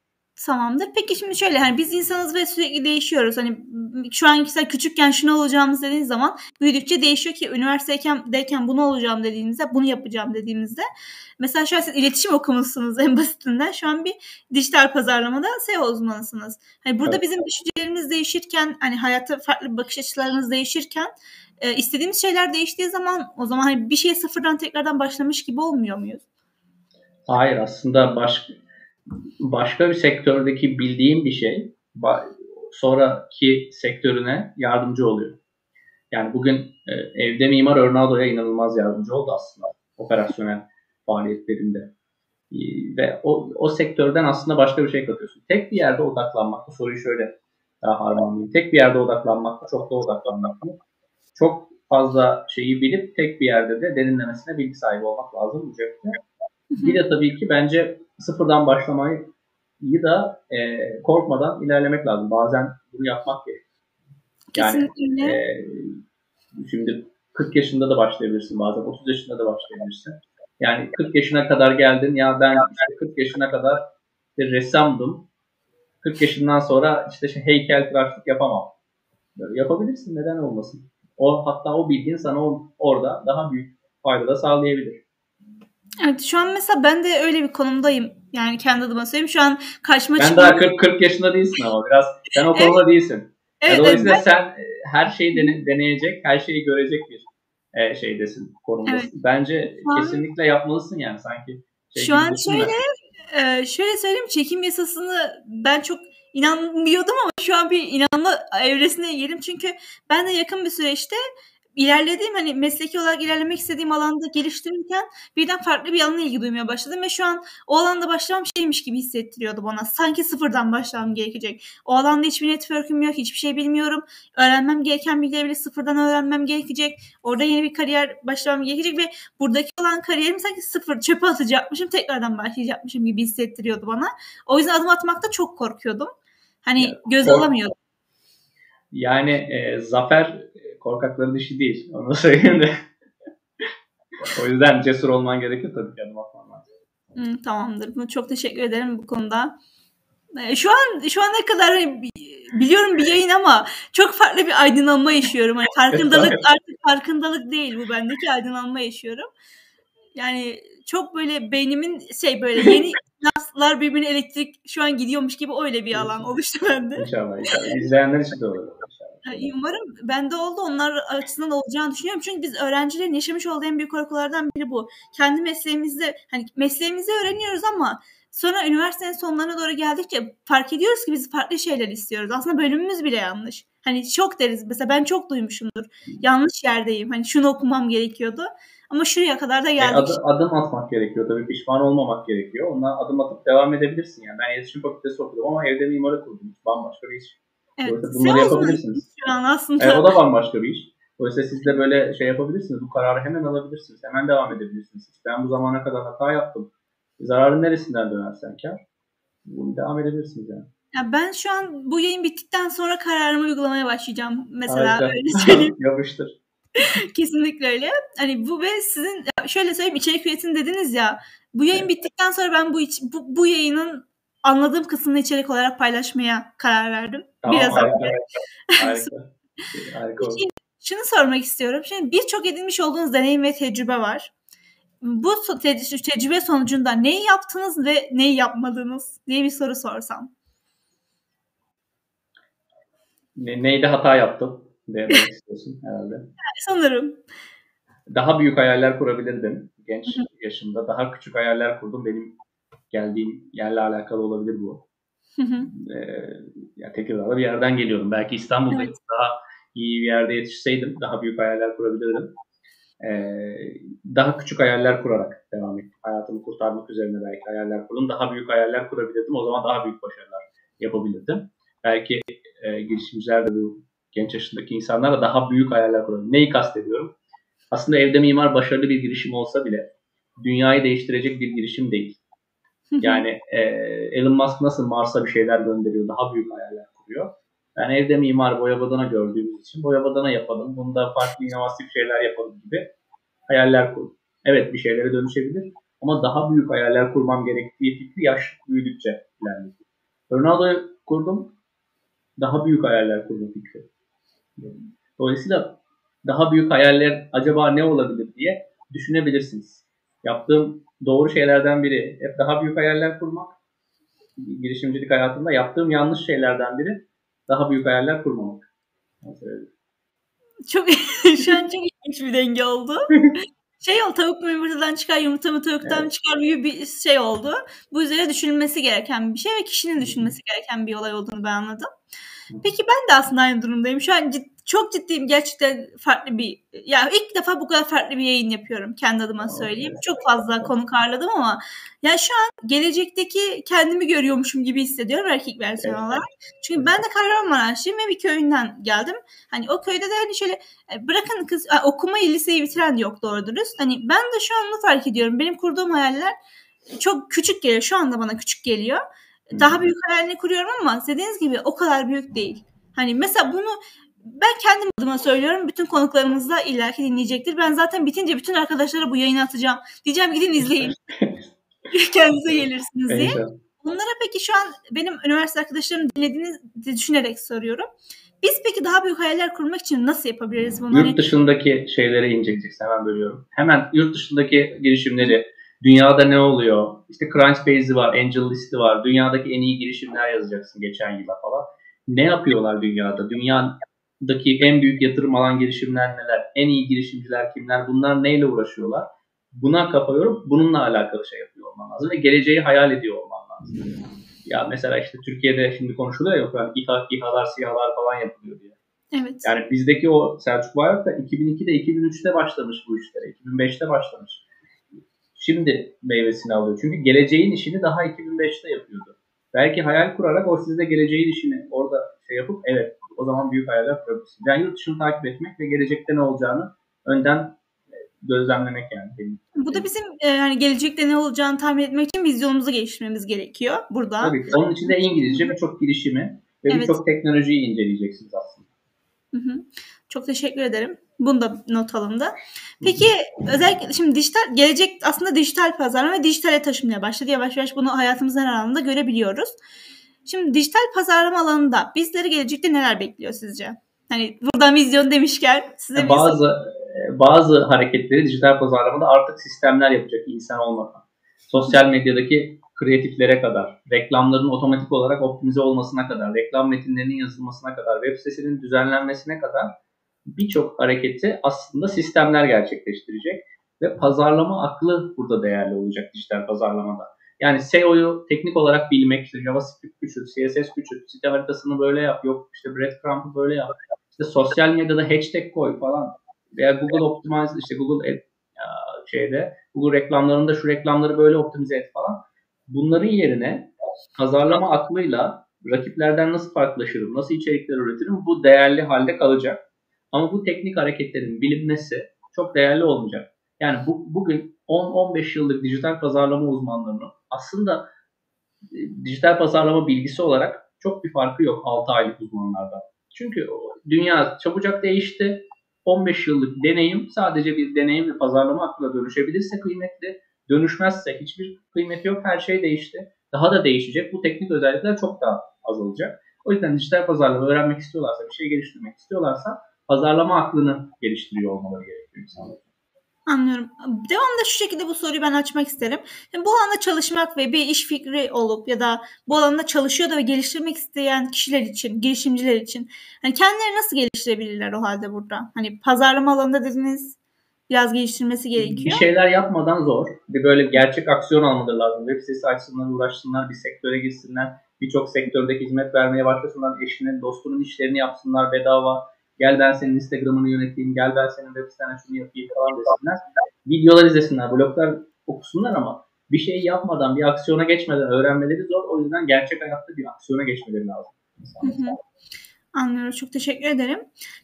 Tamamdır. Peki şimdi şöyle hani biz insanız ve sürekli değişiyoruz. Hani şu an mesela küçükken şunu olacağımız dediğiniz zaman büyüdükçe değişiyor ki üniversiteyken deyken bunu olacağım dediğimizde bunu yapacağım dediğimizde mesela şu an siz iletişim okumuşsunuz en basitinden. Şu an bir dijital pazarlamada SEO uzmanısınız. Hani burada evet. bizim düşüncelerimiz değişirken hani hayata farklı bakış açılarımız değişirken e, istediğimiz şeyler değiştiği zaman o zaman hani bir şeye sıfırdan tekrardan başlamış gibi olmuyor muyuz? Hayır aslında baş, başka bir sektördeki bildiğim bir şey sonraki sektörüne yardımcı oluyor. Yani bugün e, evde mimar Örnado'ya inanılmaz yardımcı oldu aslında operasyonel faaliyetlerinde. Ve o, o sektörden aslında başka bir şey katıyorsun. Tek bir yerde odaklanmak, bu soruyu şöyle daha harmanlayayım. Tek bir yerde odaklanmak çok da odaklanmak? Çok fazla şeyi bilip tek bir yerde de derinlemesine bilgi sahibi olmak lazım bu cepte. Bir de tabii ki bence sıfırdan başlamayı da e, korkmadan ilerlemek lazım. Bazen bunu yapmak gerekiyor. Yani e, şimdi 40 yaşında da başlayabilirsin bazen, 30 yaşında da başlayabilirsin. Yani 40 yaşına kadar geldin ya ben işte 40 yaşına kadar bir ressamdım. 40 yaşından sonra işte şey, heykel tıraşlık yapamam. Böyle yapabilirsin neden olmasın. O hatta o bildiğin sana o, orada daha büyük fayda da sağlayabilir. Evet şu an mesela ben de öyle bir konumdayım. Yani kendi adıma söyleyeyim. Şu an karşıma Ben daha 40, 40 yaşında değilsin ama biraz sen o konuda evet. değilsin. Evet, yani dolayısıyla evet, sen e, her şeyi dene, deneyecek, her şeyi görecek bir e, şeydesin, konumdasın. Evet. Bence an, kesinlikle yapmalısın yani sanki. Şey şu an şöyle e, şöyle söyleyeyim çekim yasasını ben çok inanmıyordum ama şu an bir inanma evresine girdim. Çünkü ben de yakın bir süreçte ilerlediğim hani mesleki olarak ilerlemek istediğim alanda geliştirirken birden farklı bir alana ilgi duymaya başladım ve şu an o alanda başlamam şeymiş gibi hissettiriyordu bana. Sanki sıfırdan başlamam gerekecek. O alanda hiçbir network'üm yok, hiçbir şey bilmiyorum. Öğrenmem gereken bilgileri bile sıfırdan öğrenmem gerekecek. Orada yeni bir kariyer başlamam gerekecek ve buradaki olan kariyerimi sanki sıfır çöpe atacakmışım, tekrardan başlayacakmışım gibi hissettiriyordu bana. O yüzden adım atmakta çok korkuyordum. Hani göz alamıyordum. Yani e, zafer korkakların işi değil. Onu söyleyeyim de. o yüzden cesur olman gerekiyor tabii ki adım atman lazım. Hmm, tamamdır. Bunu çok teşekkür ederim bu konuda. E, şu an şu an ne kadar hani biliyorum bir yayın ama çok farklı bir aydınlanma yaşıyorum. Hani farkındalık artık farkındalık değil bu bendeki aydınlanma yaşıyorum. Yani çok böyle beynimin şey böyle yeni naslar birbirine elektrik şu an gidiyormuş gibi öyle bir alan oluştu bende. İnşallah inşallah. İzleyenler için de olur. Umarım bende oldu. Onlar açısından olacağını düşünüyorum. Çünkü biz öğrencilerin yaşamış olduğu en büyük korkulardan biri bu. Kendi mesleğimizde hani mesleğimizi öğreniyoruz ama sonra üniversitenin sonlarına doğru geldikçe fark ediyoruz ki biz farklı şeyler istiyoruz. Aslında bölümümüz bile yanlış. Hani çok deriz. Mesela ben çok duymuşumdur. Yanlış yerdeyim. Hani şunu okumam gerekiyordu. Ama şuraya kadar da geldik. Yani adım, adım atmak gerekiyor tabii. Pişman olmamak gerekiyor. Ondan adım atıp devam edebilirsin yani. Ben iletişim fakültesi okudum ama evde mimarı kurdum. Bambaşka bir iş. Evet. Bunları yapabilirsiniz. Şu an aslında. Evet, o da bambaşka bir iş. Dolayısıyla siz de böyle şey yapabilirsiniz. Bu kararı hemen alabilirsiniz. Hemen devam edebilirsiniz. Ben bu zamana kadar hata yaptım. Zararın neresinden dönersen kar. Bunu devam edebilirsiniz yani. Ya ben şu an bu yayın bittikten sonra kararımı uygulamaya başlayacağım. Mesela Harika. öyle söyleyeyim. Yapıştır. Kesinlikle öyle. Hani bu ve sizin şöyle söyleyeyim içerik üretin dediniz ya. Bu yayın evet. bittikten sonra ben bu, bu bu yayının anladığım kısmını içerik olarak paylaşmaya karar verdim. Tamam, Biraz harika, harika. harika. Peki, şunu sormak istiyorum. Şimdi birçok edinmiş olduğunuz deneyim ve tecrübe var. Bu te- tecrübe sonucunda neyi yaptınız ve neyi yapmadınız diye bir soru sorsam. Ne, neydi hata yaptım? demek istiyorsun herhalde. Sanırım. Daha büyük hayaller kurabilirdim genç yaşımda. Daha küçük hayaller kurdum. Benim geldiğim yerle alakalı olabilir bu. Hı Ee, ya Tekirdağ'da bir yerden geliyorum. Belki İstanbul'da evet. daha iyi bir yerde yetişseydim daha büyük hayaller kurabilirdim. Ee, daha küçük hayaller kurarak devam ettim. Hayatımı kurtarmak üzerine belki hayaller kurdum. Daha büyük hayaller kurabilirdim. O zaman daha büyük başarılar yapabilirdim. Belki e, girişimciler de bu genç yaşındaki insanlar daha büyük hayaller kurabilir. Neyi kastediyorum? Aslında evde mimar başarılı bir girişim olsa bile dünyayı değiştirecek bir girişim değil. Yani e, Elon Musk nasıl Mars'a bir şeyler gönderiyor, daha büyük hayaller kuruyor. Yani evde mimar boya badana gördüğümüz için boya badana yapalım, bunda farklı inovatif şeyler yapalım gibi hayaller kur. Evet bir şeylere dönüşebilir ama daha büyük hayaller kurmam gerektiği fikri yaş büyüdükçe ilerledi. Ronaldo'yu kurdum, daha büyük hayaller kurdum fikri. Dolayısıyla daha büyük hayaller acaba ne olabilir diye düşünebilirsiniz. Yaptığım doğru şeylerden biri hep daha büyük hayaller kurmak. Girişimcilik hayatında yaptığım yanlış şeylerden biri daha büyük hayaller kurmamak. Çok şu an çok ilginç bir denge oldu. şey oldu tavuk mu yumurtadan çıkar yumurta mı tavuktan evet. çıkar gibi bir şey oldu. Bu üzerine düşünülmesi gereken bir şey ve kişinin düşünmesi gereken bir olay olduğunu ben anladım. Peki ben de aslında aynı durumdayım. Şu an cid- çok ciddiyim. Gerçekten farklı bir ya ilk defa bu kadar farklı bir yayın yapıyorum kendi adıma söyleyeyim. Çok fazla konu karladım ama ya şu an gelecekteki kendimi görüyormuşum gibi hissediyorum erkek versiyon evet. olarak. Çünkü ben de Kahramanmaraşlıyım ve bir köyünden geldim. Hani o köyde de hani şöyle e, bırakın kız okumayı liseyi bitiren yok doğru dürüst. Hani ben de şu an bunu fark ediyorum. Benim kurduğum hayaller çok küçük geliyor. Şu anda bana küçük geliyor daha büyük hayalini kuruyorum ama dediğiniz gibi o kadar büyük değil. Hani mesela bunu ben kendim adıma söylüyorum. Bütün konuklarımız da illaki dinleyecektir. Ben zaten bitince bütün arkadaşlara bu yayını atacağım. Diyeceğim gidin izleyin. Kendinize gelirsiniz diye. Bunlara peki şu an benim üniversite arkadaşlarım dinlediğini düşünerek soruyorum. Biz peki daha büyük hayaller kurmak için nasıl yapabiliriz bunu? Yurt hani dışındaki şeyleri inceleyeceksin hemen bölüyorum. Hemen yurt dışındaki girişimleri, dünyada ne oluyor? İşte Crunchbase'i var, Angel List'i var. Dünyadaki en iyi girişimler yazacaksın geçen yıla falan. Ne yapıyorlar dünyada? Dünyadaki en büyük yatırım alan girişimler neler? En iyi girişimciler kimler? Bunlar neyle uğraşıyorlar? Buna kafa yorup bununla alakalı şey yapıyor olman lazım ve geleceği hayal ediyor olman lazım. Ya mesela işte Türkiye'de şimdi konuşuluyor ya yani İHA, İHA'lar, SİHA'lar falan yapılıyor diye. Evet. Yani bizdeki o Selçuk Bayrak da 2002'de 2003'te başlamış bu işlere. 2005'te başlamış. Şimdi meyvesini alıyor. Çünkü geleceğin işini daha 2005'te yapıyordu. Belki hayal kurarak o sizde geleceğin işini orada şey yapıp evet o zaman büyük hayaller kurabilirsiniz. Yani yurt dışını takip etmek ve gelecekte ne olacağını önden gözlemlemek yani. Benim. Bu da bizim e, yani gelecekte ne olacağını tahmin etmek için vizyonumuzu geliştirmemiz gerekiyor burada. Tabii ki. Onun için de İngilizce birçok girişimi ve evet. birçok teknolojiyi inceleyeceksiniz aslında. Hı hı. Çok teşekkür ederim. Bunu da not alındı. Peki özellikle şimdi dijital gelecek aslında dijital pazarlama ve dijitale taşınmaya başladı. Yavaş yavaş bunu hayatımızın her alanında görebiliyoruz. Şimdi dijital pazarlama alanında bizleri gelecekte neler bekliyor sizce? Hani buradan vizyon demişken size bazı bir... bazı hareketleri dijital pazarlamada artık sistemler yapacak insan olmadan. Sosyal medyadaki kreatiflere kadar, reklamların otomatik olarak optimize olmasına kadar, reklam metinlerinin yazılmasına kadar, web sitesinin düzenlenmesine kadar birçok hareketi aslında sistemler gerçekleştirecek ve pazarlama aklı burada değerli olacak dijital pazarlamada. Yani SEO'yu teknik olarak bilmek, işte JavaScript küçült, CSS küçült, site haritasını böyle yap, yok işte breadcrumb'ı böyle yap, işte sosyal medyada hashtag koy falan veya Google Optimize, işte Google Ad, şeyde, Google reklamlarında şu reklamları böyle optimize et falan. Bunların yerine pazarlama aklıyla rakiplerden nasıl farklılaşırım, nasıl içerikler üretirim bu değerli halde kalacak. Ama bu teknik hareketlerin bilinmesi çok değerli olmayacak. Yani bu, bugün 10-15 yıllık dijital pazarlama uzmanlarının aslında e, dijital pazarlama bilgisi olarak çok bir farkı yok 6 aylık uzmanlardan. Çünkü dünya çabucak değişti. 15 yıllık deneyim sadece bir deneyim ve pazarlama aklına dönüşebilirse kıymetli. Dönüşmezse hiçbir kıymeti yok. Her şey değişti. Daha da değişecek. Bu teknik özellikler çok daha azalacak. O yüzden dijital pazarlama öğrenmek istiyorlarsa, bir şey geliştirmek istiyorlarsa pazarlama aklını geliştiriyor olmaları gerekiyor insanlar. Anlıyorum. Devamında şu şekilde bu soruyu ben açmak isterim. Yani bu alanda çalışmak ve bir iş fikri olup ya da bu alanda çalışıyor da ve geliştirmek isteyen kişiler için, girişimciler için hani kendileri nasıl geliştirebilirler o halde burada? Hani pazarlama alanında dediniz biraz geliştirmesi gerekiyor. Bir şeyler yapmadan zor. Bir böyle gerçek aksiyon almaları lazım. Web sitesi açsınlar, uğraşsınlar, bir sektöre girsinler. Birçok sektördeki hizmet vermeye başlasınlar. Eşinin, dostunun işlerini yapsınlar bedava Gel ben senin Instagram'ını yöneteyim, gel ben senin web sitene şunu yapayım falan desinler. Videolar izlesinler, bloglar okusunlar ama bir şey yapmadan, bir aksiyona geçmeden öğrenmeleri zor. O yüzden gerçek hayatta bir aksiyona geçmeleri lazım. Hı hı. Anlıyorum. Çok teşekkür ederim.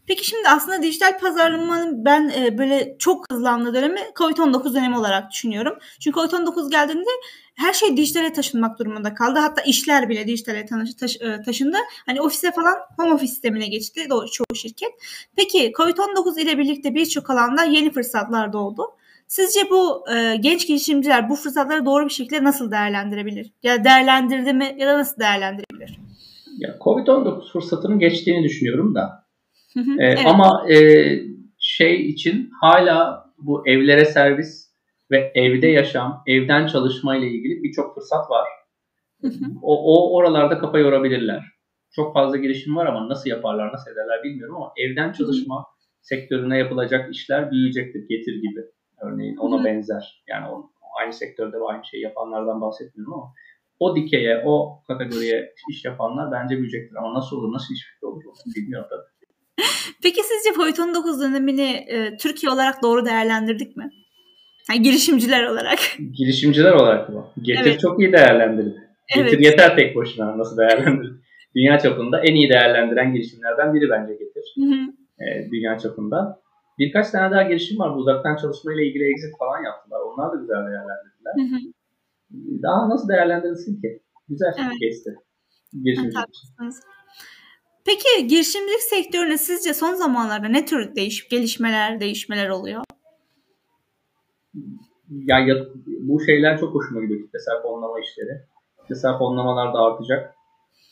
Peki şimdi aslında dijital pazarlamanın ben e, böyle çok hızlandığı dönemi COVID-19 dönemi olarak düşünüyorum. Çünkü COVID-19 geldiğinde her şey dijitale taşınmak durumunda kaldı. Hatta işler bile dijitale taş, e, taşındı. Hani ofise falan home office sistemine geçti çoğu şirket. Peki COVID-19 ile birlikte birçok alanda yeni fırsatlar doğdu. Sizce bu e, genç girişimciler bu fırsatları doğru bir şekilde nasıl değerlendirebilir? Ya değerlendirdi mi ya da nasıl değerlendirebilir? Ya Covid-19 fırsatının geçtiğini düşünüyorum da. Hı hı, ee, evet. Ama e, şey için hala bu evlere servis ve evde yaşam, evden çalışma ile ilgili birçok fırsat var. Hı hı. O, o oralarda kafa yorabilirler. Çok fazla girişim var ama nasıl yaparlar, nasıl ederler bilmiyorum ama evden çalışma hı hı. sektörüne yapılacak işler büyüyecektir, getir gibi. Örneğin ona hı hı. benzer. Yani o, aynı sektörde aynı şeyi yapanlardan bahsetmiyorum ama o dikeye, o kategoriye iş yapanlar bence büyüyecektir. Ama nasıl olur, nasıl iş olur bilmiyorum tabii. Peki sizce COVID-19 dönemini e, Türkiye olarak doğru değerlendirdik mi? Yani girişimciler olarak. Girişimciler olarak mı? Getir evet. çok iyi değerlendirdi. Getir evet. yeter tek başına nasıl değerlendirdi. Dünya çapında en iyi değerlendiren girişimlerden biri bence Getir. Hı hı. E, dünya çapında. Birkaç tane daha girişim var. Bu uzaktan çalışma ile ilgili exit falan yaptılar. Onlar da güzel değerlendirdiler. Hı hı daha nasıl değerlendirilsin ki? Güzel evet. geçti. Girişimcilik. Peki girişimcilik sektörüne sizce son zamanlarda ne tür değiş gelişmeler, değişmeler oluyor? Ya, ya bu şeyler çok hoşuma gidiyor kitlesel fonlama işleri. kitlesel fonlamalar da artacak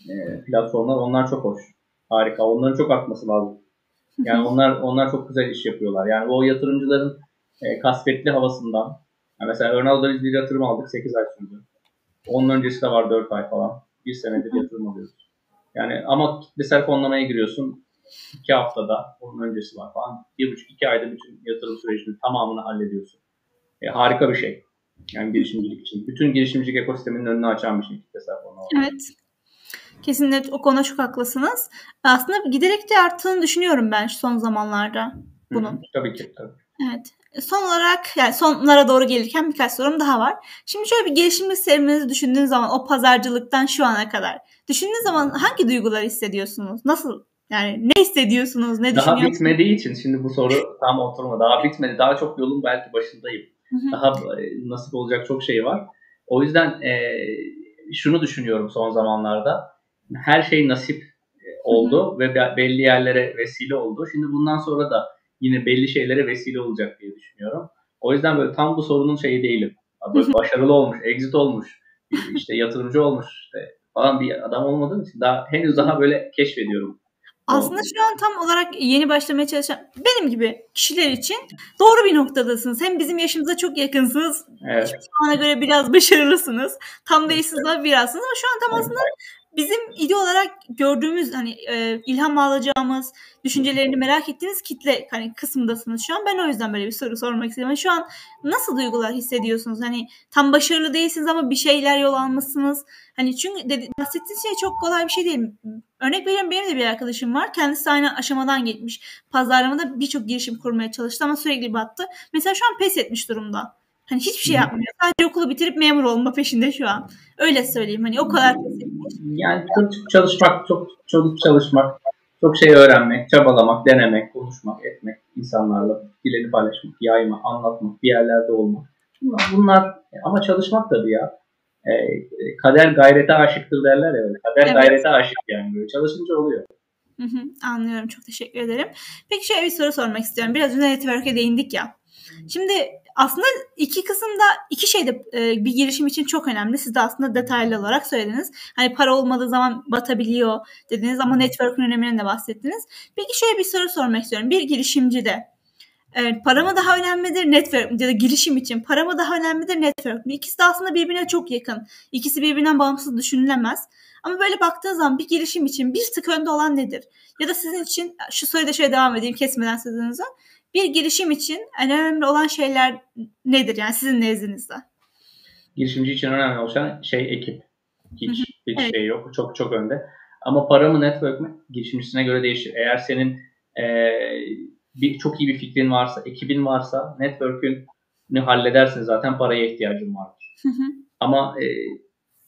e, platformlar. Onlar çok hoş. Harika. Onların çok artması lazım. Yani onlar onlar çok güzel iş yapıyorlar. Yani o yatırımcıların e, kasvetli havasından yani mesela Ronaldo'da biz bir yatırım aldık 8 ay sürdü. Onun öncesi de var 4 ay falan. Bir senedir yatırım alıyoruz. Yani ama kitlesel fonlamaya giriyorsun. 2 haftada onun öncesi var falan. 1,5-2 ayda bütün yatırım sürecinin tamamını hallediyorsun. E, harika bir şey. Yani girişimcilik için. Bütün girişimcilik ekosisteminin önünü açan bir şey kitlesel fonlama. Evet. Kesinlikle o konuda çok haklısınız. Aslında giderek de arttığını düşünüyorum ben son zamanlarda bunun. Hı, tabii ki. Tabii. Evet. Son olarak yani sonlara doğru gelirken birkaç sorum daha var. Şimdi şöyle bir gelişimli serüveninizi düşündüğünüz zaman o pazarcılıktan şu ana kadar düşündüğünüz zaman hangi duygular hissediyorsunuz? Nasıl yani ne hissediyorsunuz? Ne daha bitmediği için şimdi bu soru tam oturma. Daha bitmedi. Daha çok yolun belki başındayım. Hı-hı. Daha e, nasip olacak çok şey var. O yüzden e, şunu düşünüyorum son zamanlarda. Her şey nasip e, oldu Hı-hı. ve belli yerlere vesile oldu. Şimdi bundan sonra da yine belli şeylere vesile olacak diye düşünüyorum. O yüzden böyle tam bu sorunun şeyi değilim. Böyle başarılı olmuş, exit olmuş, işte yatırımcı olmuş işte falan bir adam olmadığım için daha henüz daha böyle keşfediyorum. Aslında şu an tam olarak yeni başlamaya çalışan benim gibi kişiler için doğru bir noktadasınız. Hem bizim yaşımıza çok yakınsınız. Evet. Şu ana göre biraz başarılısınız. Tam değilsiniz ama birazsınız ama şu an tam aslında bizim ide olarak gördüğümüz hani e, ilham alacağımız, düşüncelerini merak ettiğiniz kitle hani kısımdasınız şu an. Ben o yüzden böyle bir soru sormak istedim. Yani şu an nasıl duygular hissediyorsunuz? Hani tam başarılı değilsiniz ama bir şeyler yol almışsınız. Hani çünkü dedi, bahsettiğiniz şey çok kolay bir şey değil. Örnek veriyorum benim de bir arkadaşım var. Kendisi aynı aşamadan geçmiş. Pazarlamada birçok girişim kurmaya çalıştı ama sürekli battı. Mesela şu an pes etmiş durumda. Hani hiçbir şey yapmıyor. Sadece okulu bitirip memur olma peşinde şu an. Öyle söyleyeyim hani o kadar. Yani çok çalışmak, çok çok çalışmak, çok şey öğrenmek, çabalamak, denemek, konuşmak, etmek, insanlarla bileni paylaşmak, yaymak, anlatmak, bir yerlerde olmak. Bunlar, bunlar ama çalışmak tabii ya. E, kader gayrete aşıktır derler ya. Kader evet. gayrete aşık yani böyle. Çalışınca oluyor. Hı hı, anlıyorum. Çok teşekkür ederim. Peki şöyle bir soru sormak istiyorum. Biraz önce network'e değindik ya. Şimdi aslında iki kısımda iki şey de e, bir girişim için çok önemli. Siz de aslında detaylı olarak söylediniz. Hani para olmadığı zaman batabiliyor dediniz ama network'ün öneminden de bahsettiniz. Peki şöyle bir soru sormak istiyorum. Bir girişimci de e, para mı daha önemlidir network ya da girişim için para mı daha önemlidir network mi? İkisi de aslında birbirine çok yakın. İkisi birbirinden bağımsız düşünülemez. Ama böyle baktığın zaman bir girişim için bir tık önde olan nedir? Ya da sizin için şu soruda şöyle devam edeyim kesmeden sözünüzü. Bir girişim için önemli olan şeyler nedir yani sizin nezdinizde? Girişimci için önemli olan şey ekip. Hiç hiç evet. şey yok. Çok çok önde. Ama para mı network mi? Girişimcisine göre değişir. Eğer senin e, bir çok iyi bir fikrin varsa, ekibin varsa network'ünü halledersin zaten paraya ihtiyacın vardır. Ama e,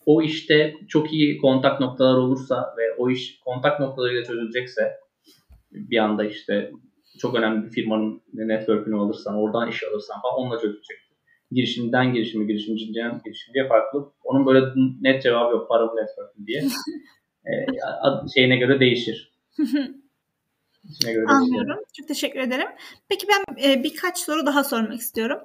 o işte çok iyi kontak noktalar olursa ve o iş kontak noktalarıyla çözülecekse bir anda işte çok önemli bir firmanın network'ünü alırsan, oradan iş alırsan falan onunla çözecek. Girişimden girişime, girişimciden girişimciye farklı. Onun böyle net cevabı yok, para network diye. e, şeyine göre değişir. göre Anlıyorum. Çok teşekkür ederim. Peki ben e, birkaç soru daha sormak istiyorum.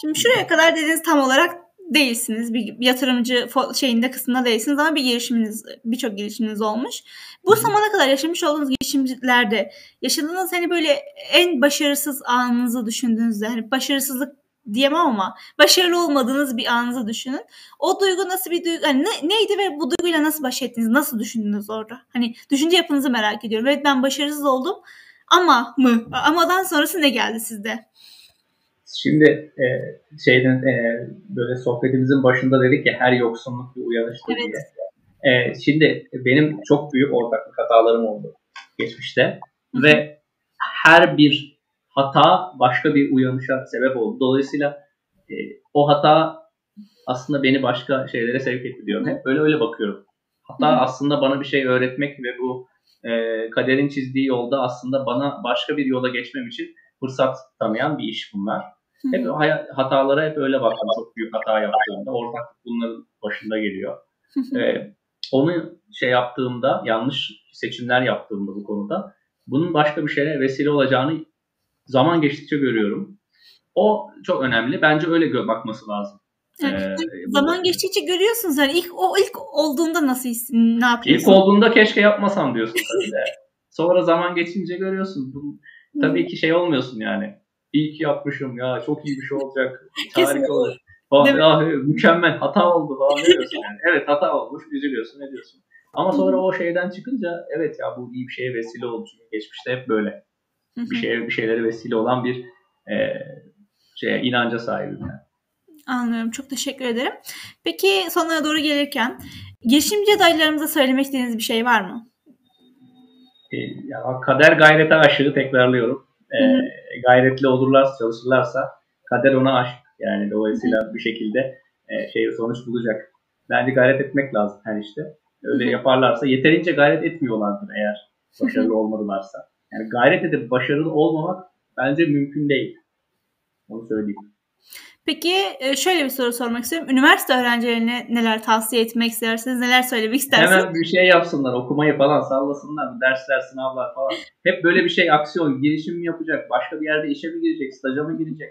Şimdi şuraya kadar dediniz tam olarak değilsiniz. Bir yatırımcı şeyinde kısmında değilsiniz ama bir girişiminiz, birçok girişiminiz olmuş. Bu zamana kadar yaşamış olduğunuz girişimlerde yaşadığınız hani böyle en başarısız anınızı düşündüğünüzde hani başarısızlık diyemem ama başarılı olmadığınız bir anınızı düşünün. O duygu nasıl bir duygu? Hani ne, neydi ve bu duyguyla nasıl baş ettiniz? Nasıl düşündünüz orada? Hani düşünce yapınızı merak ediyorum. Evet ben başarısız oldum ama mı? Amadan sonrası ne geldi sizde? Şimdi e, şeyden e, böyle sohbetimizin başında dedik ya her yoksunluk bir uyanıştır evet. diye. E, şimdi benim çok büyük ortaklık hatalarım oldu geçmişte Hı-hı. ve her bir hata başka bir uyanışa sebep oldu. Dolayısıyla e, o hata aslında beni başka şeylere sevk etti diyorum. Hep öyle öyle bakıyorum. Hata Hı-hı. aslında bana bir şey öğretmek ve bu e, kaderin çizdiği yolda aslında bana başka bir yola geçmem için fırsat tanıyan bir iş bunlar. Hep hatalara hep öyle baktım. Çok büyük hata yaptığımda. Ortaklık bunların başında geliyor. ee, onu şey yaptığımda, yanlış seçimler yaptığımda bu konuda bunun başka bir şeye vesile olacağını zaman geçtikçe görüyorum. O çok önemli. Bence öyle bakması lazım. Yani, ee, zaman geçtikçe görüyorsunuz yani ilk o ilk olduğunda nasıl hissin, ne yapıyorsun? İlk olduğunda keşke yapmasam diyorsun tabii de. Sonra zaman geçince görüyorsun. Bu, tabii ki şey olmuyorsun yani. İyi ki yapmışım ya çok iyi bir şey olacak. Harika olur. Falan, ah, mükemmel hata oldu falan diyorsun yani. Evet hata olmuş üzülüyorsun ne diyorsun. Ama sonra o şeyden çıkınca evet ya bu iyi bir şeye vesile oldu. Çünkü geçmişte hep böyle bir şeye bir şeylere vesile olan bir e, şeye inanca sahibim yani. Anlıyorum. Çok teşekkür ederim. Peki sonuna doğru gelirken girişimci adaylarımıza söylemek istediğiniz bir şey var mı? E, ya, kader gayrete aşığı tekrarlıyorum. E, gayretli olurlarsa, çalışırlarsa kader ona aşık. Yani dolayısıyla bir şekilde e, şey sonuç bulacak. Bence gayret etmek lazım her işte. Öyle yaparlarsa yeterince gayret etmiyorlardır eğer başarılı olmadılarsa. Yani gayret edip başarılı olmamak bence mümkün değil. Onu söyleyeyim. Peki e, şöyle bir soru sormak istiyorum. Üniversite öğrencilerine neler tavsiye etmek istersiniz? Neler söylemek istersiniz? Hemen bir şey yapsınlar. Okumayı falan sallasınlar. Dersler, sınavlar falan. Hep böyle bir şey aksiyon. Girişim mi yapacak? Başka bir yerde işe mi girecek? Staja mı girecek?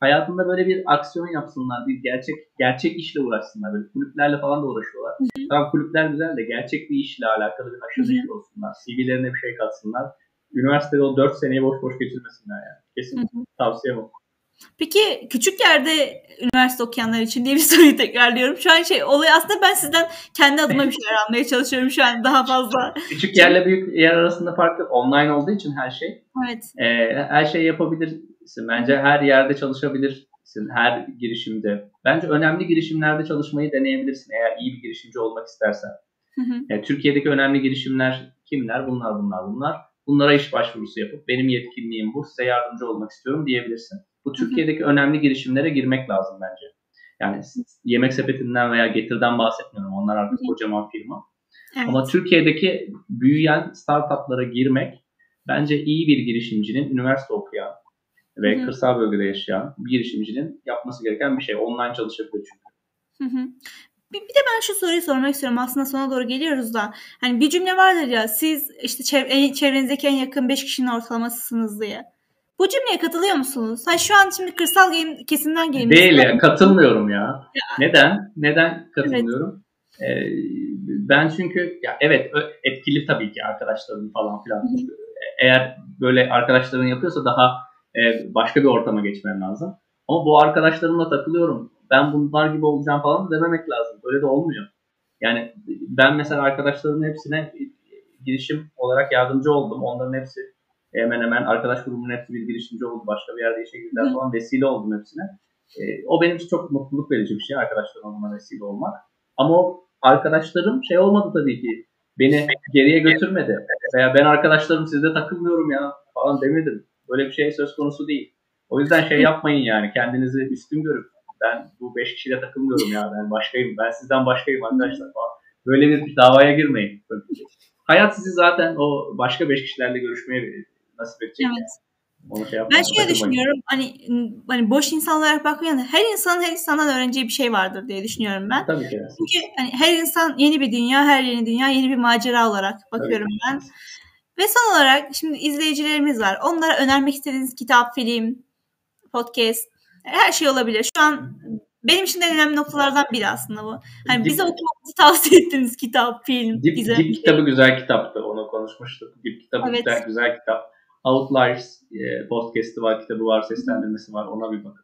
Hayatında böyle bir aksiyon yapsınlar. Bir gerçek gerçek işle uğraşsınlar. Böyle kulüplerle falan da uğraşıyorlar. Tamam kulüpler güzel de gerçek bir işle alakalı bir haşır neşir olsunlar. CV'lerine bir şey katsınlar. Üniversitede o 4 seneyi boş boş geçirmesinler yani. Kesin Hı-hı. tavsiyem o. Peki küçük yerde üniversite okuyanlar için diye bir soruyu tekrarlıyorum. Şu an şey olay aslında ben sizden kendi adıma bir şeyler almaya çalışıyorum şu an daha fazla. Küçük yerle büyük yer arasında fark yok. Online olduğu için her şey. Evet. E, her şey yapabilirsin. Bence her yerde çalışabilirsin. Her girişimde. Bence önemli girişimlerde çalışmayı deneyebilirsin eğer iyi bir girişimci olmak istersen. Hı hı. Yani Türkiye'deki önemli girişimler kimler? Bunlar bunlar bunlar. Bunlara iş başvurusu yapıp benim yetkinliğim bu size yardımcı olmak istiyorum diyebilirsin. Bu Türkiye'deki önemli girişimlere girmek lazım bence. Yani yemek sepetinden veya getirden bahsetmiyorum. Onlar artık kocaman firma. Evet. Ama Türkiye'deki büyüyen startuplara girmek bence iyi bir girişimcinin üniversite okuyan ve Hı-hı. kırsal bölgede yaşayan bir girişimcinin yapması gereken bir şey. Online çalışabilir çünkü. Hı-hı. Bir, bir de ben şu soruyu sormak istiyorum. Aslında sona doğru geliyoruz da. Hani bir cümle vardır ya siz işte çev- çevrenizdeki en yakın 5 kişinin ortalamasısınız diye. Bu cümleye katılıyor musunuz? Ha şu an şimdi kırsal game, kesimden game. Değil ya katılmıyorum ya. ya. Neden? Neden katılmıyorum? Evet. Ee, ben çünkü ya evet etkili tabii ki arkadaşlarım falan filan. Eğer böyle arkadaşların yapıyorsa daha e, başka bir ortama geçmem lazım. Ama bu arkadaşlarımla takılıyorum. Ben bunlar gibi olacağım falan dememek lazım. Böyle de olmuyor. Yani ben mesela arkadaşlarımın hepsine girişim olarak yardımcı oldum. Onların hepsi hemen hemen arkadaş grubunun hepsi bir girişimci oldu. Başka bir yerde işe girdiler falan vesile oldum hepsine. E, o benim için çok mutluluk verici bir şey arkadaşlarım buna vesile olmak. Ama o arkadaşlarım şey olmadı tabii ki. Beni geriye götürmedi. Veya ben arkadaşlarım sizde takılmıyorum ya falan demedim. Böyle bir şey söz konusu değil. O yüzden şey yapmayın yani kendinizi üstün görüp ben bu beş kişiyle takılmıyorum ya ben başkayım ben sizden başkayım arkadaşlar falan. Böyle bir davaya girmeyin. Hayat sizi zaten o başka beş kişilerle görüşmeye nasip edecek. Evet. Onu şey ben şöyle düşünüyorum hani hani boş insanlara bakmayan her insanın her insandan öğreneceği bir şey vardır diye düşünüyorum ben. Tabii ki. Çünkü hani her insan yeni bir dünya, her yeni dünya yeni bir macera olarak bakıyorum Tabii. ben. Ve son olarak şimdi izleyicilerimiz var. Onlara önermek istediğiniz kitap, film, podcast her şey olabilir. Şu an benim için en önemli noktalardan biri aslında bu. Hani bize okumamızı tavsiye ettiğiniz kitap, film, Dip, Dip kitabı güzel kitaptı. Onu konuşmuştuk. Dip kitabı evet. güzel, güzel kitap. Outliers e, podcast'ı var, kitabı var, seslendirmesi var. Ona bir bak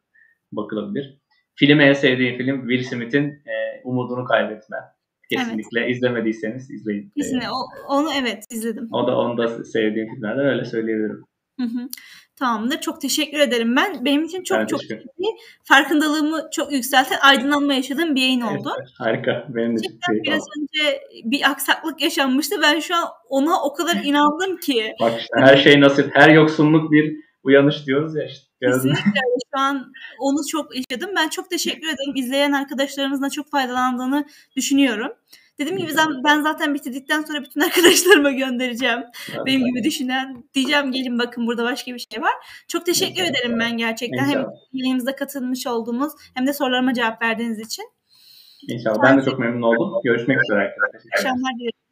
bakılabilir. Film en sevdiğim film Will Smith'in e, Umudunu Kaybetme. Kesinlikle evet. izlemediyseniz izleyin. Kesinlikle. O, onu evet izledim. O da onu da sevdiğim filmlerden öyle söyleyebilirim. Hı hı. Tamamdır. Çok teşekkür ederim ben. Benim için çok ben çok iyi. Farkındalığımı çok yükselten, aydınlanma yaşadığım bir yayın oldu. Evet, harika. Benim de çok iyi Biraz önce bir aksaklık yaşanmıştı. Ben şu an ona o kadar inandım ki. Bak işte her şey nasip, her yoksunluk bir uyanış diyoruz ya işte. Kesinlikle. Şu an onu çok yaşadım. Ben çok teşekkür ederim. İzleyen arkadaşlarımızla çok faydalandığını düşünüyorum. Dediğim gibi ben zaten bitirdikten sonra bütün arkadaşlarıma göndereceğim. Evet. Benim gibi düşünen. Diyeceğim gelin bakın burada başka bir şey var. Çok teşekkür evet. ederim ben gerçekten. Hem yayınımıza katılmış olduğumuz hem de sorularıma cevap verdiğiniz için. İnşallah. Ben de çok memnun oldum. Görüşmek üzere arkadaşlar. Akşamlar dilerim.